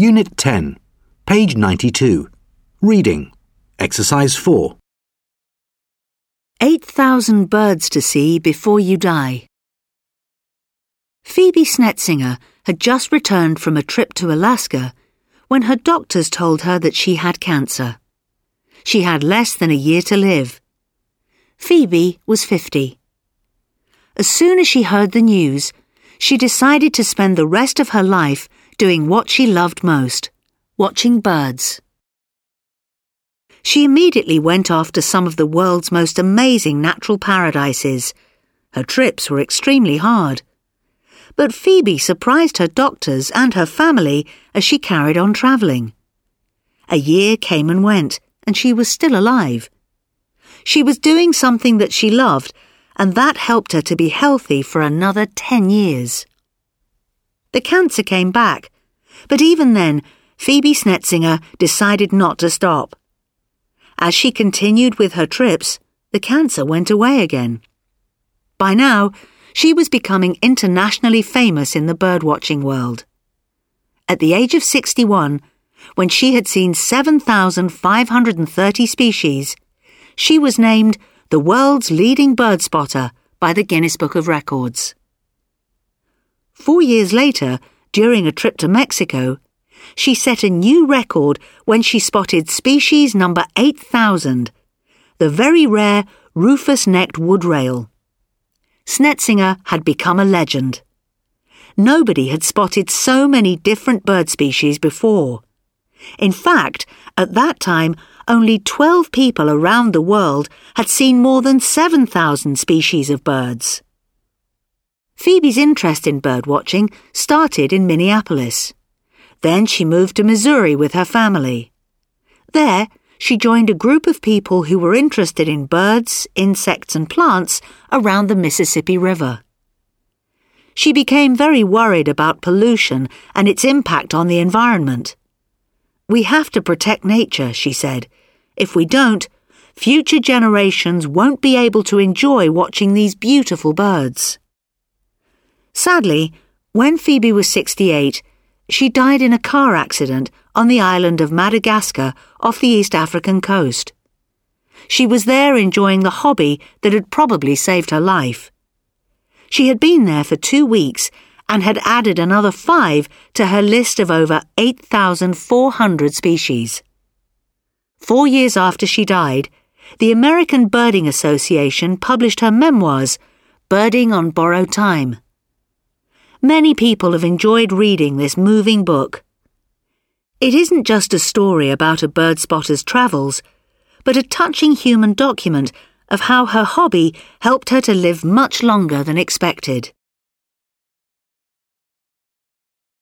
Unit 10, page 92. Reading. Exercise 4. 8,000 birds to see before you die. Phoebe Snetzinger had just returned from a trip to Alaska when her doctors told her that she had cancer. She had less than a year to live. Phoebe was 50. As soon as she heard the news, she decided to spend the rest of her life doing what she loved most watching birds. She immediately went off to some of the world's most amazing natural paradises. Her trips were extremely hard. But Phoebe surprised her doctors and her family as she carried on travelling. A year came and went, and she was still alive. She was doing something that she loved, and that helped her to be healthy for another 10 years. The cancer came back, but even then, Phoebe Snetzinger decided not to stop. As she continued with her trips, the cancer went away again. By now, she was becoming internationally famous in the birdwatching world. At the age of 61, when she had seen 7,530 species, she was named the world's leading bird spotter by the Guinness Book of Records. Four years later, during a trip to Mexico, she set a new record when she spotted species number 8000, the very rare rufous necked woodrail. Snetzinger had become a legend. Nobody had spotted so many different bird species before. In fact, at that time, only 12 people around the world had seen more than 7,000 species of birds. Phoebe's interest in birdwatching started in Minneapolis. Then she moved to Missouri with her family. There, she joined a group of people who were interested in birds, insects, and plants around the Mississippi River. She became very worried about pollution and its impact on the environment. We have to protect nature, she said. If we don't, future generations won't be able to enjoy watching these beautiful birds. Sadly, when Phoebe was 68, she died in a car accident on the island of Madagascar off the East African coast. She was there enjoying the hobby that had probably saved her life. She had been there for two weeks and had added another five to her list of over 8,400 species. Four years after she died, the American Birding Association published her memoirs, Birding on Borrowed Time. Many people have enjoyed reading this moving book. It isn't just a story about a bird spotter's travels, but a touching human document of how her hobby helped her to live much longer than expected.